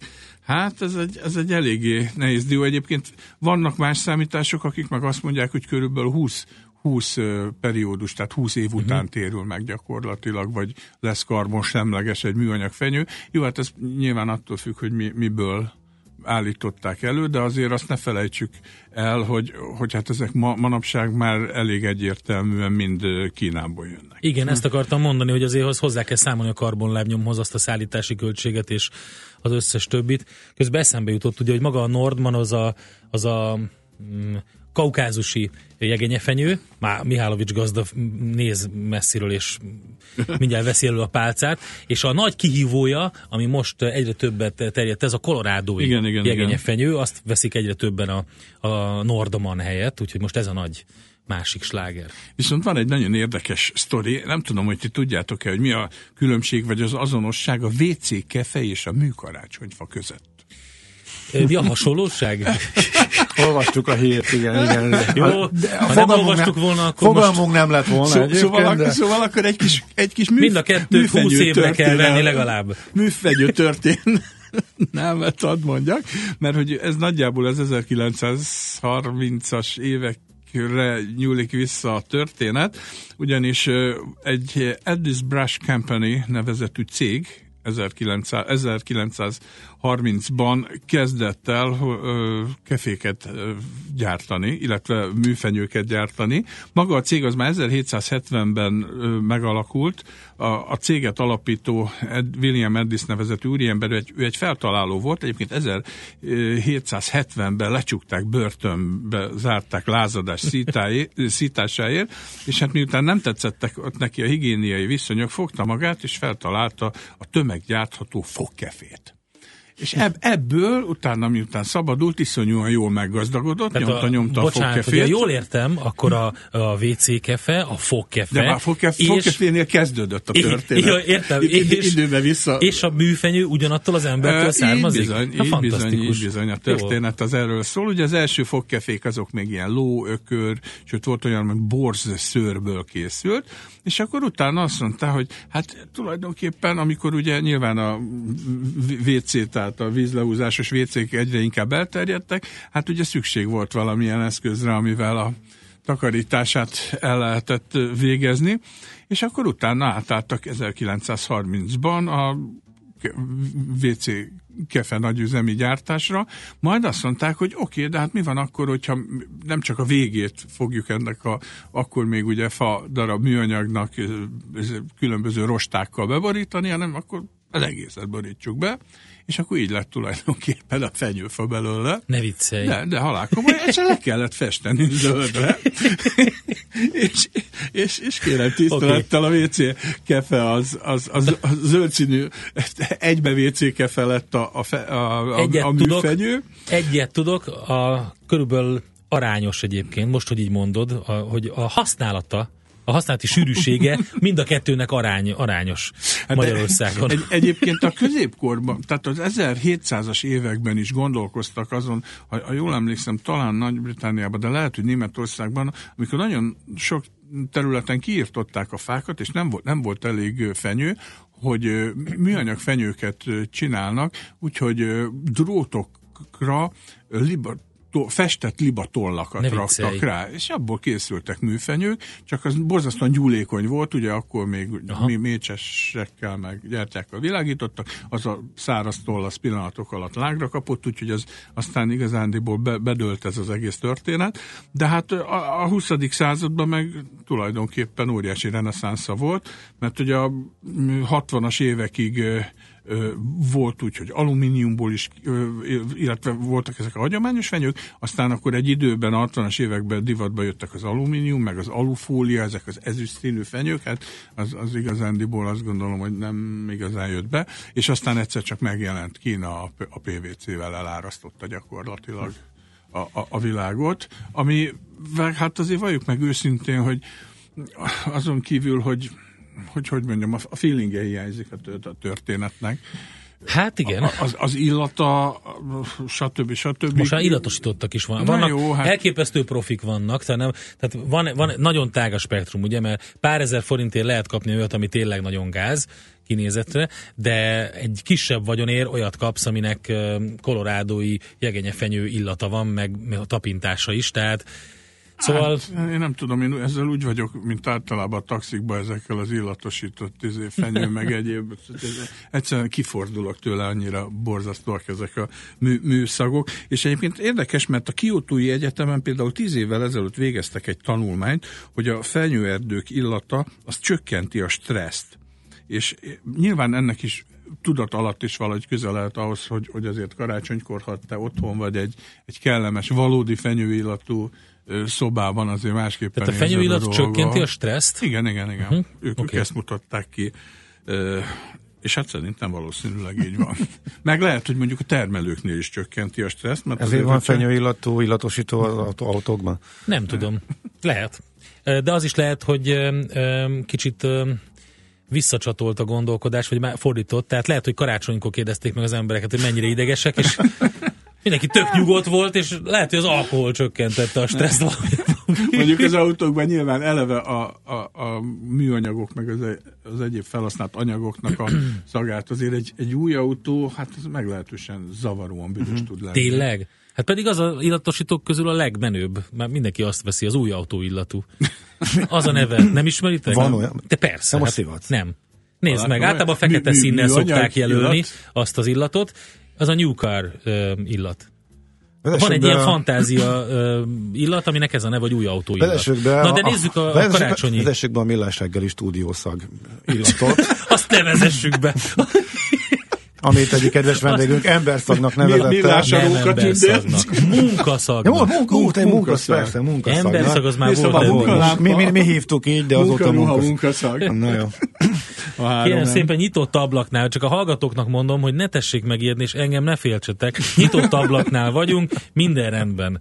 Speaker 8: Hát ez egy, ez egy eléggé nehéz dió. Egyébként vannak más számítások, akik meg azt mondják, hogy körülbelül 20, 20 periódus, tehát 20 év után uh-huh. térül meg gyakorlatilag, vagy lesz karbonsemleges egy műanyag fenyő. Jó, hát ez nyilván attól függ, hogy mi, miből állították elő, de azért azt ne felejtsük el, hogy, hogy hát ezek ma, manapság már elég egyértelműen mind Kínából jönnek.
Speaker 2: Igen, ezt akartam mondani, hogy azért hozzá kell számolni a karbonlábnyomhoz azt a szállítási költséget és az összes többit. Közben eszembe jutott ugye, hogy maga a Nordman az a, az a mm, kaukázusi jegenyefenyő, már Mihálovics gazda néz messziről, és mindjárt veszi elő a pálcát, és a nagy kihívója, ami most egyre többet terjedt, ez a kolorádói
Speaker 8: igen, igen,
Speaker 2: jegenyefenyő, azt veszik egyre többen a, a Nordoman helyett, úgyhogy most ez a nagy másik sláger.
Speaker 8: Viszont van egy nagyon érdekes sztori, nem tudom, hogy ti tudjátok-e, hogy mi a különbség, vagy az azonosság a WC kefe és a műkarácsonyfa között.
Speaker 2: Mi a hasonlóság?
Speaker 1: Olvastuk a hírt, igen, igen.
Speaker 2: Jó, de ha nem olvastuk volna, akkor
Speaker 1: Fogalmunk
Speaker 2: most...
Speaker 1: nem lett volna
Speaker 8: Szó, szóval, de... szóval akkor egy kis, egy kis műf,
Speaker 2: Mind a kettőt 20 évre kell venni legalább.
Speaker 8: Műfegyő történ. nem, ad mondjak, mert hogy ez nagyjából az 1930-as évek nyúlik vissza a történet, ugyanis egy Addis Brush Company nevezetű cég 1900, 1930-ban kezdett el keféket gyártani, illetve műfenyőket gyártani. Maga a cég az már 1770-ben ö, megalakult. A, a céget alapító Ed, William Addis nevezetű úriember, egy, ő egy feltaláló volt, egyébként 1770-ben lecsukták börtönbe, zárták lázadás szításáért, és hát miután nem tetszettek ott neki a higiéniai viszonyok, fogta magát, és feltalálta a tömeggyártható fogkefét. És ebb, ebből utána, miután szabadult, iszonyúan jól meggazdagodott, Tehát nyomta, a, nyomta
Speaker 2: bocsánat,
Speaker 8: a fogkefét.
Speaker 2: jól értem, akkor a, a WC kefe, a fogkefe.
Speaker 8: De már a fogkef, és, fogkefénél kezdődött a történet.
Speaker 2: Ja, értem. És,
Speaker 8: időbe vissza.
Speaker 2: És a műfenyő ugyanattól az embertől e, származik?
Speaker 8: Így bizony,
Speaker 2: Na,
Speaker 8: így bizony, így bizony a történet az erről szól. Ugye az első fogkefék azok még ilyen ló, ökör, sőt volt olyan, hogy borz szőrből készült, és akkor utána azt mondta, hogy hát tulajdonképpen, amikor ugye nyilván a WC, tehát a vízlehúzásos WC-k egyre inkább elterjedtek, hát ugye szükség volt valamilyen eszközre, amivel a takarítását el lehetett végezni, és akkor utána átálltak 1930-ban a WC kefe nagyüzemi gyártásra, majd azt mondták, hogy oké, okay, de hát mi van akkor, hogyha nem csak a végét fogjuk ennek a, akkor még ugye fa darab műanyagnak különböző rostákkal beborítani, hanem akkor az egészet borítsuk be, és akkor így lett tulajdonképpen a fenyőfa belőle.
Speaker 2: Ne viccelj.
Speaker 8: De, de halálkomoly, és le kellett festeni zöldre. és, és, és kérem tisztelettel okay. a WC kefe az, az, az, az zöld színű, egybe WC kefe lett a, a, a, a, egyet a műfenyő.
Speaker 2: Tudok, egyet tudok, a körülbelül arányos egyébként, most, hogy így mondod, a, hogy a használata a használati sűrűsége mind a kettőnek arány, arányos hát Magyarországon.
Speaker 8: Egy, egyébként a középkorban, tehát az 1700-as években is gondolkoztak azon, ha, ha jól emlékszem, talán Nagy-Britániában, de lehet, hogy Németországban, amikor nagyon sok területen kiirtották a fákat, és nem volt, nem volt elég fenyő, hogy műanyag fenyőket csinálnak, úgyhogy drótokra to, festett libatollakat raktak rá, és abból készültek műfenyők, csak az borzasztóan gyúlékony volt, ugye akkor még Aha. mi mécsesekkel meg gyertyákkal világítottak, az a száraz toll az pillanatok alatt lágra kapott, úgyhogy az aztán igazándiból be, bedölt ez az egész történet, de hát a, a 20. században meg tulajdonképpen óriási reneszánsza volt, mert ugye a 60-as évekig volt úgy, hogy alumíniumból is, illetve voltak ezek a hagyományos fenyők, aztán akkor egy időben, a 60-as években divatba jöttek az alumínium, meg az alufólia, ezek az ezüst színű fenyők, hát az, az igazándiból azt gondolom, hogy nem igazán jött be, és aztán egyszer csak megjelent Kína a, a PVC-vel elárasztotta gyakorlatilag a, a, a világot, ami hát azért valljuk meg őszintén, hogy azon kívül, hogy hogy, hogy mondjam, a feelingje hiányzik a történetnek.
Speaker 2: Hát igen.
Speaker 8: Az, az illata, stb. stb.
Speaker 2: Most már illatosítottak is van. Vannak jó, hát... elképesztő profik vannak, tehát, nem, tehát van, van nagyon tág a spektrum, ugye, mert pár ezer forintért lehet kapni olyat, ami tényleg nagyon gáz kinézetre, de egy kisebb vagyonér olyat kapsz, aminek kolorádói jegenyefenyő illata van, meg, meg a tapintása is, tehát Szóval...
Speaker 8: Hát, én nem tudom, én ezzel úgy vagyok, mint általában a taxikba ezekkel az illatosított izé, fenyő, meg egyéb. Egyszerűen kifordulok tőle, annyira borzasztóak ezek a mű, műszagok. És egyébként érdekes, mert a Kiotói Egyetemen például tíz évvel ezelőtt végeztek egy tanulmányt, hogy a fenyőerdők illata az csökkenti a stresszt. És nyilván ennek is tudat alatt is valahogy közel lehet ahhoz, hogy, hogy azért karácsonykor, ha te otthon vagy egy, egy kellemes, valódi fenyőillatú szobában azért másképpen
Speaker 2: Tehát a fenyőillat csökkenti a stresszt?
Speaker 8: Igen, igen, igen. Uh-huh. Ők, okay. ők ezt mutatták ki. És hát szerintem valószínűleg így van. Meg lehet, hogy mondjuk a termelőknél is csökkenti a stresszt.
Speaker 1: Mert Ezért van fenyőillatú illatosító az autókban?
Speaker 2: Nem tudom. Lehet. De az is lehet, hogy kicsit visszacsatolt a gondolkodás, vagy már fordított. Tehát lehet, hogy karácsonykor kérdezték meg az embereket, hogy mennyire idegesek, és mindenki tök nyugodt volt, és lehet, hogy az alkohol csökkentette a stresszt
Speaker 8: Mondjuk az autókban nyilván eleve a, a, a műanyagok, meg az, az egyéb felhasznált anyagoknak a szagát azért egy, egy új autó, hát ez meglehetősen zavaróan büdös uh-huh. tud lenni.
Speaker 2: Tényleg? Hát pedig az a illatosítók közül a legmenőbb, mert mindenki azt veszi, az új autó illatú. Az a neve, nem ismeritek?
Speaker 1: Van olyan?
Speaker 2: De persze. Nem, hát, nem. Nézd meg, általában fekete színnel szokták jelölni illat? azt az illatot, az a New Car uh, illat. Vezessük Van egy ilyen a... fantázia uh, illat, aminek ez a neve, vagy új autó illat.
Speaker 1: Be
Speaker 2: Na de nézzük a, a, a karácsonyi...
Speaker 1: Vezessük be a millás reggeli stúdiószag illatot.
Speaker 2: Azt ne vezessük be.
Speaker 1: amit egyik kedves vendégünk emberszagnak nevezett.
Speaker 2: Nem emberszagnak. Munkaszagnak.
Speaker 1: Jó, munka, munka, munka, persze, munkaszag.
Speaker 2: Emberszag az már volt. Szóval
Speaker 1: mi, mi, mi, hívtuk így, de azóta
Speaker 8: munkaszag.
Speaker 1: Na jó.
Speaker 2: Kérem szépen nyitott ablaknál, csak a hallgatóknak mondom, hogy ne tessék megijedni, és engem ne féltsetek. Nyitott ablaknál vagyunk, minden rendben.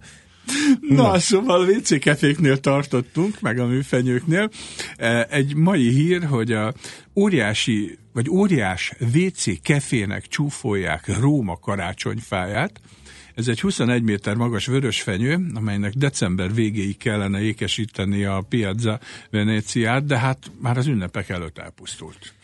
Speaker 8: Na, Na. szóval WC keféknél tartottunk, meg a műfenyőknél. E, egy mai hír, hogy a óriási, vagy óriás WC kefének csúfolják Róma karácsonyfáját. Ez egy 21 méter magas vörös fenyő, amelynek december végéig kellene ékesíteni a Piazza Venéciát, de hát már az ünnepek előtt elpusztult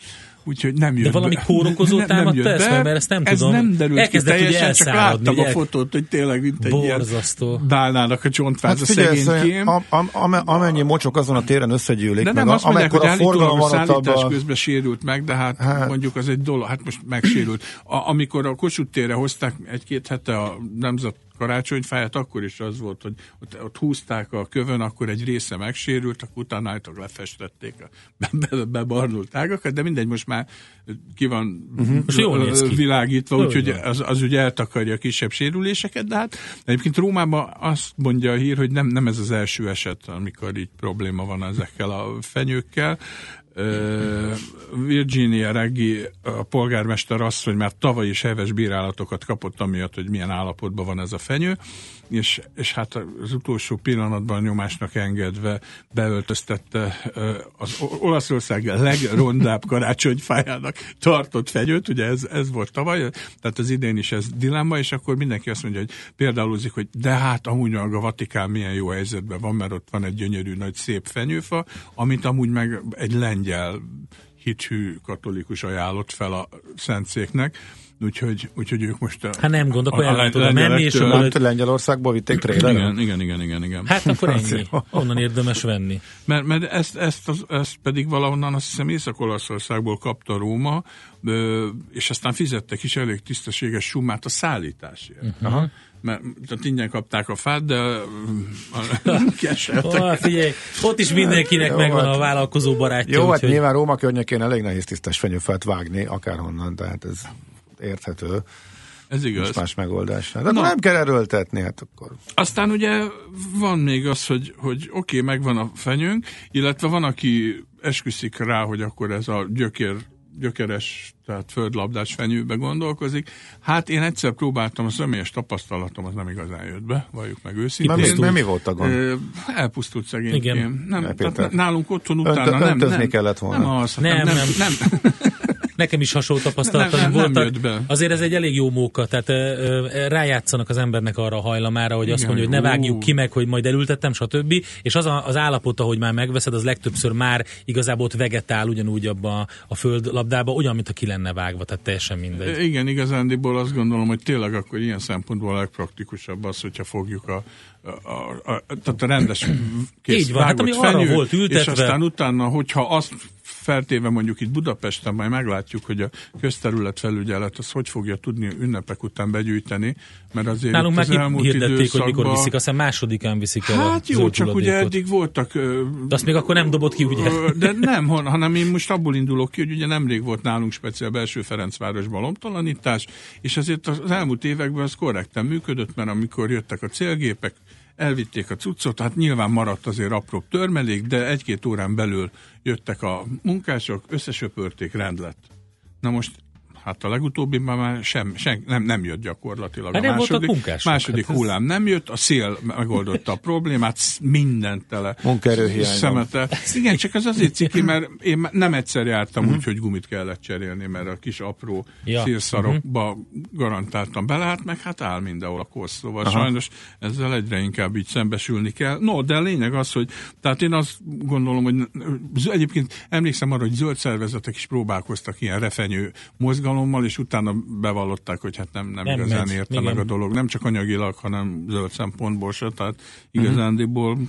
Speaker 8: úgyhogy nem jött
Speaker 2: De valami be. kórokozó támadta ezt, mert ezt nem
Speaker 8: ez
Speaker 2: tudom.
Speaker 8: nem derült Elkezdett ki teljesen, csak láttam a fotót, hogy tényleg mint egy Borzasztó. ilyen bálnának a csontváz hát, a szegénykém.
Speaker 1: A, a, a, amennyi mocsok azon a téren összegyűlik.
Speaker 8: De nem meg, azt mondják, hogy állítólag a szállítás a... közben sérült meg, de hát, hát mondjuk az egy dolog, hát most megsérült. A, amikor a Kossuth térre hozták egy-két hete a nemzet karácsonyfáját, akkor is az volt, hogy ott, ott húzták a kövön, akkor egy része megsérült, akkor utána állítólag lefestették a bebarnult ágakat, de mindegy, most már ki van uh-huh. világítva, úgyhogy az, az ugye eltakarja a kisebb sérüléseket, de hát egyébként Rómában azt mondja a hír, hogy nem, nem ez az első eset, amikor így probléma van ezekkel a fenyőkkel. Virginia Reggi, a polgármester azt, hogy már tavaly is heves bírálatokat kapott, amiatt, hogy milyen állapotban van ez a fenyő, és, és hát az utolsó pillanatban nyomásnak engedve beöltöztette az Olaszország legrondább karácsonyfájának tartott fenyőt, ugye ez, ez volt tavaly, tehát az idén is ez dilemma, és akkor mindenki azt mondja, hogy példálózik, hogy de hát amúgy a Vatikán milyen jó helyzetben van, mert ott van egy gyönyörű nagy szép fenyőfa, amit amúgy meg egy lengyel hithű katolikus ajánlott fel a szentszéknek, úgyhogy, úgyhogy ők most... A,
Speaker 2: hát nem gond, akkor el tudom menni, és
Speaker 1: akkor... Nem, Lengyelországból vitték trélerre?
Speaker 8: Igen, igen, igen, igen, igen.
Speaker 2: Hát akkor ennyi. Onnan érdemes venni.
Speaker 8: Mert, mert ezt, ezt, az, ezt pedig valahonnan azt hiszem Észak-Olaszországból kapta Róma, és aztán fizettek is elég tisztességes summát a szállításért. Uh-huh mert tehát ingyen kapták a fát, de
Speaker 2: keseltek. Oh, figyelj, ott is mindenkinek jó, megvan hát, a vállalkozó barátja.
Speaker 1: Jó, hát nyilván Róma környékén elég nehéz tisztes fenyőfát vágni, akárhonnan, tehát ez érthető.
Speaker 8: Ez igaz.
Speaker 1: Nincs más megoldás. De Na, nem kell erőltetni, hát akkor.
Speaker 8: Aztán ugye van még az, hogy, hogy oké, okay, megvan a fenyőnk, illetve van, aki esküszik rá, hogy akkor ez a gyökér gyökeres, tehát földlabdás fenyőbe gondolkozik. Hát én egyszer próbáltam, a személyes tapasztalatom az nem igazán jött be, valljuk meg őszintén.
Speaker 1: Nem, nem mi volt a gond?
Speaker 8: Elpusztult szegényként. Nem, tehát nálunk otthon utána Önt,
Speaker 1: nem, nem, kellett volna.
Speaker 8: Nem, az,
Speaker 2: nem, nem, nem, nem. Nekem is hasonló tapasztalataim voltak. Nem Azért ez egy elég jó móka, tehát e, rájátszanak az embernek arra a hajlamára, hogy Igen, azt mondja, hogy ne vágjuk ki meg, hogy majd elültettem, stb. És az a, az állapot, ahogy már megveszed, az legtöbbször már igazából ott vegetál ugyanúgy abba a földlabdába, olyan, mint ki lenne vágva, tehát teljesen mindegy.
Speaker 8: Igen, igazándiból azt gondolom, hogy tényleg akkor ilyen szempontból a legpraktikusabb az, hogyha fogjuk a, a, a, a, tehát a rendes kész
Speaker 2: Így van, hát ami fenyő, arra volt ültetve. És
Speaker 8: aztán utána, hogyha azt feltéve mondjuk itt Budapesten majd meglátjuk, hogy a közterület felügyelet az hogy fogja tudni ünnepek után begyűjteni, mert azért
Speaker 2: Nálunk már hirdették, hogy mikor viszik, aztán másodikán viszik el
Speaker 8: Hát jó, csak ugye eddig voltak...
Speaker 2: De azt még akkor nem dobott ki, ugye?
Speaker 8: De nem, hanem én most abból indulok ki, hogy ugye nemrég volt nálunk speciál belső Ferencvárosban lomtalanítás, és azért az elmúlt években az korrekten működött, mert amikor jöttek a célgépek, elvitték a cuccot, hát nyilván maradt azért apró törmelék, de egy-két órán belül jöttek a munkások, összesöpörték, rend lett. Na most Hát a legutóbbi már sem, sem nem, nem jött gyakorlatilag.
Speaker 2: Hát
Speaker 8: a
Speaker 2: második,
Speaker 8: második hát hullám ez... nem jött, a szél megoldotta a problémát, mindent tele szemete. Igen, csak az azért ciki, mert én nem egyszer jártam uh-huh. úgy, hogy gumit kellett cserélni, mert a kis apró ja. szélszarokba uh-huh. garantáltam bele, hát meg hát áll mindenhol a kosz, szóval Aha. sajnos ezzel egyre inkább így szembesülni kell. No, de a lényeg az, hogy tehát én azt gondolom, hogy egyébként emlékszem arra, hogy zöld szervezetek is próbálkoztak ilyen refenyő mozgalom alkalommal, és utána bevallották, hogy hát nem, nem, nem igazán érte meg a dolog. Nem csak anyagilag, hanem zöld szempontból se, tehát igazándiból uh-huh.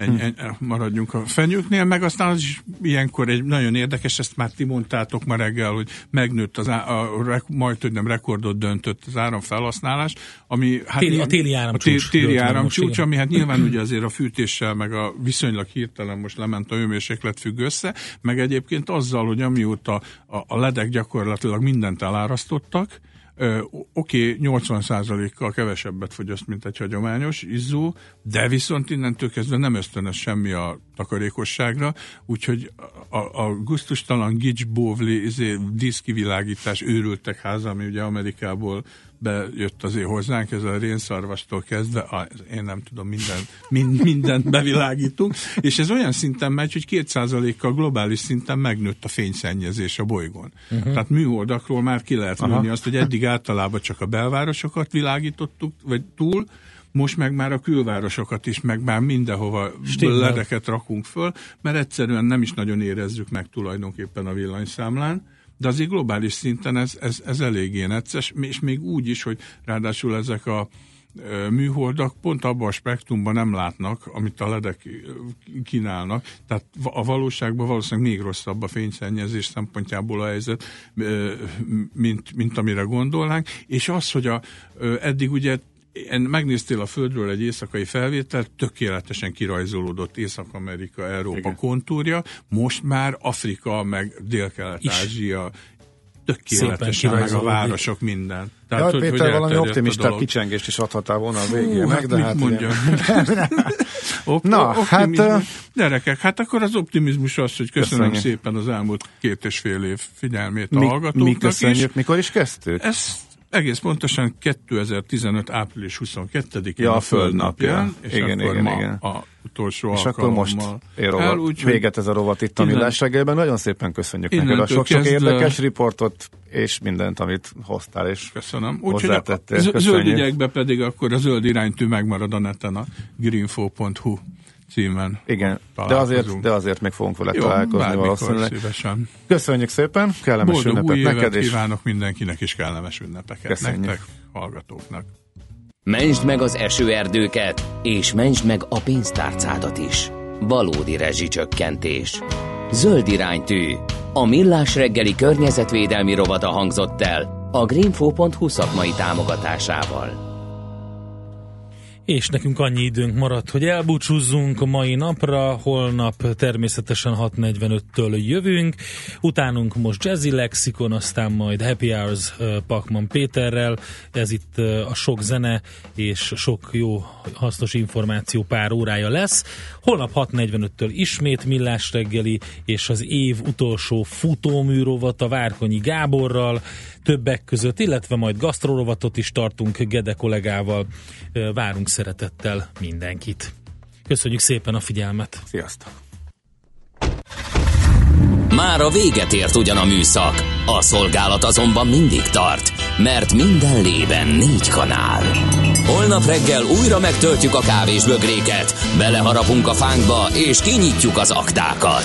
Speaker 8: Ennyi, ennyi, maradjunk a fenyőknél, meg aztán az is ilyenkor egy nagyon érdekes, ezt már ti mondtátok ma reggel, hogy megnőtt az á, a, a, majd, hogy nem rekordot döntött az áramfelhasználás, ami
Speaker 2: hát téli, a téli áramcsúcs.
Speaker 8: A téli áramcsúcs, ami hát nyilván ugye azért a fűtéssel, meg a viszonylag hirtelen most lement a hőmérséklet függ össze, meg egyébként azzal, hogy amióta a, a ledek gyakorlatilag mindent elárasztottak, Oké, okay, 80%-kal kevesebbet fogyaszt, mint egy hagyományos izzó, de viszont innentől kezdve nem ösztönöz semmi a takarékosságra, úgyhogy a, a guztustalan gics bóvli izé, diszkivilágítás őrültek háza, ami ugye Amerikából bejött azért hozzánk, ez a rénszarvastól kezdve, a, én nem tudom, minden, mind, mindent bevilágítunk, és ez olyan szinten megy, hogy kétszázalékkal globális szinten megnőtt a fényszennyezés a bolygón. Uh-huh. Tehát műholdakról már ki lehet mondani azt, hogy eddig általában csak a belvárosokat világítottuk, vagy túl, most meg már a külvárosokat is, meg már mindenhova Stimmel. ledeket rakunk föl, mert egyszerűen nem is nagyon érezzük meg tulajdonképpen a villanyszámlán de azért globális szinten ez, ez, ez eléggé necces, és még úgy is, hogy ráadásul ezek a műholdak pont abban a spektrumban nem látnak, amit a ledek kínálnak. Tehát a valóságban valószínűleg még rosszabb a fényszennyezés szempontjából a helyzet, mint, mint amire gondolnánk. És az, hogy a, eddig ugye megnéztél a Földről egy éjszakai felvételt, tökéletesen kirajzolódott Észak-Amerika, Európa Igen. kontúrja, most már Afrika, meg Dél-Kelet-Ázsia tökéletesen, meg a városok minden.
Speaker 1: Tehát, ja, hogy, Péter hogy valami optimista kicsengést is adhatál volna a végén meg, de hát...
Speaker 8: Mondja. Op- Na, hát... Gyerekek, hát akkor az optimizmus az, hogy köszönöm köszönjük. szépen az elmúlt két és fél év figyelmét mi, a hallgatóknak
Speaker 1: Mi köszönjük, is. mikor is kezdtük?
Speaker 8: Ez egész pontosan 2015. április 22-én
Speaker 1: ja, a Földnapján,
Speaker 8: és igen, akkor igen, ma igen. a utolsó
Speaker 1: És akkor most el, úgy, véget ez a rovat itt a Millás reggelben. Nagyon szépen köszönjük neked a sok-sok érdekes riportot, és mindent, amit hoztál, és
Speaker 8: Köszönöm. Úgyhogy a zöld ügyekbe pedig akkor a zöld iránytű megmarad a neten a greenfo.hu címen.
Speaker 1: Igen, de azért, de azért még fogunk vele
Speaker 8: Jó,
Speaker 1: találkozni valószínűleg.
Speaker 8: szívesen.
Speaker 1: Köszönjük szépen, kellemes
Speaker 8: Boldog
Speaker 1: ünnepet
Speaker 8: új
Speaker 1: neked, és
Speaker 8: kívánok mindenkinek, és kellemes ünnepeket
Speaker 1: Köszönjük.
Speaker 8: nektek, hallgatóknak.
Speaker 4: Mentsd meg az esőerdőket, és mentsd meg a pénztárcádat is. Valódi rezsicsökkentés. Zöld iránytű. A Millás reggeli környezetvédelmi rovata hangzott el a greenfo.hu szakmai támogatásával.
Speaker 2: És nekünk annyi időnk maradt, hogy elbúcsúzzunk a mai napra, holnap természetesen 6.45-től jövünk, utánunk most Jazzy Lexikon, aztán majd Happy Hours Pakman Péterrel, ez itt a sok zene és sok jó hasznos információ pár órája lesz. Holnap 6.45-től ismét Millás reggeli, és az év utolsó futóműrovat a Várkonyi Gáborral, többek között, illetve majd gasztrorovatot is tartunk Gede kollégával. Várunk szeretettel mindenkit. Köszönjük szépen a figyelmet!
Speaker 1: Sziasztok!
Speaker 4: Már a véget ért ugyan a műszak, a szolgálat azonban mindig tart, mert minden lében négy kanál. Holnap reggel újra megtöltjük a kávés bögréket, beleharapunk a fánkba és kinyitjuk az aktákat.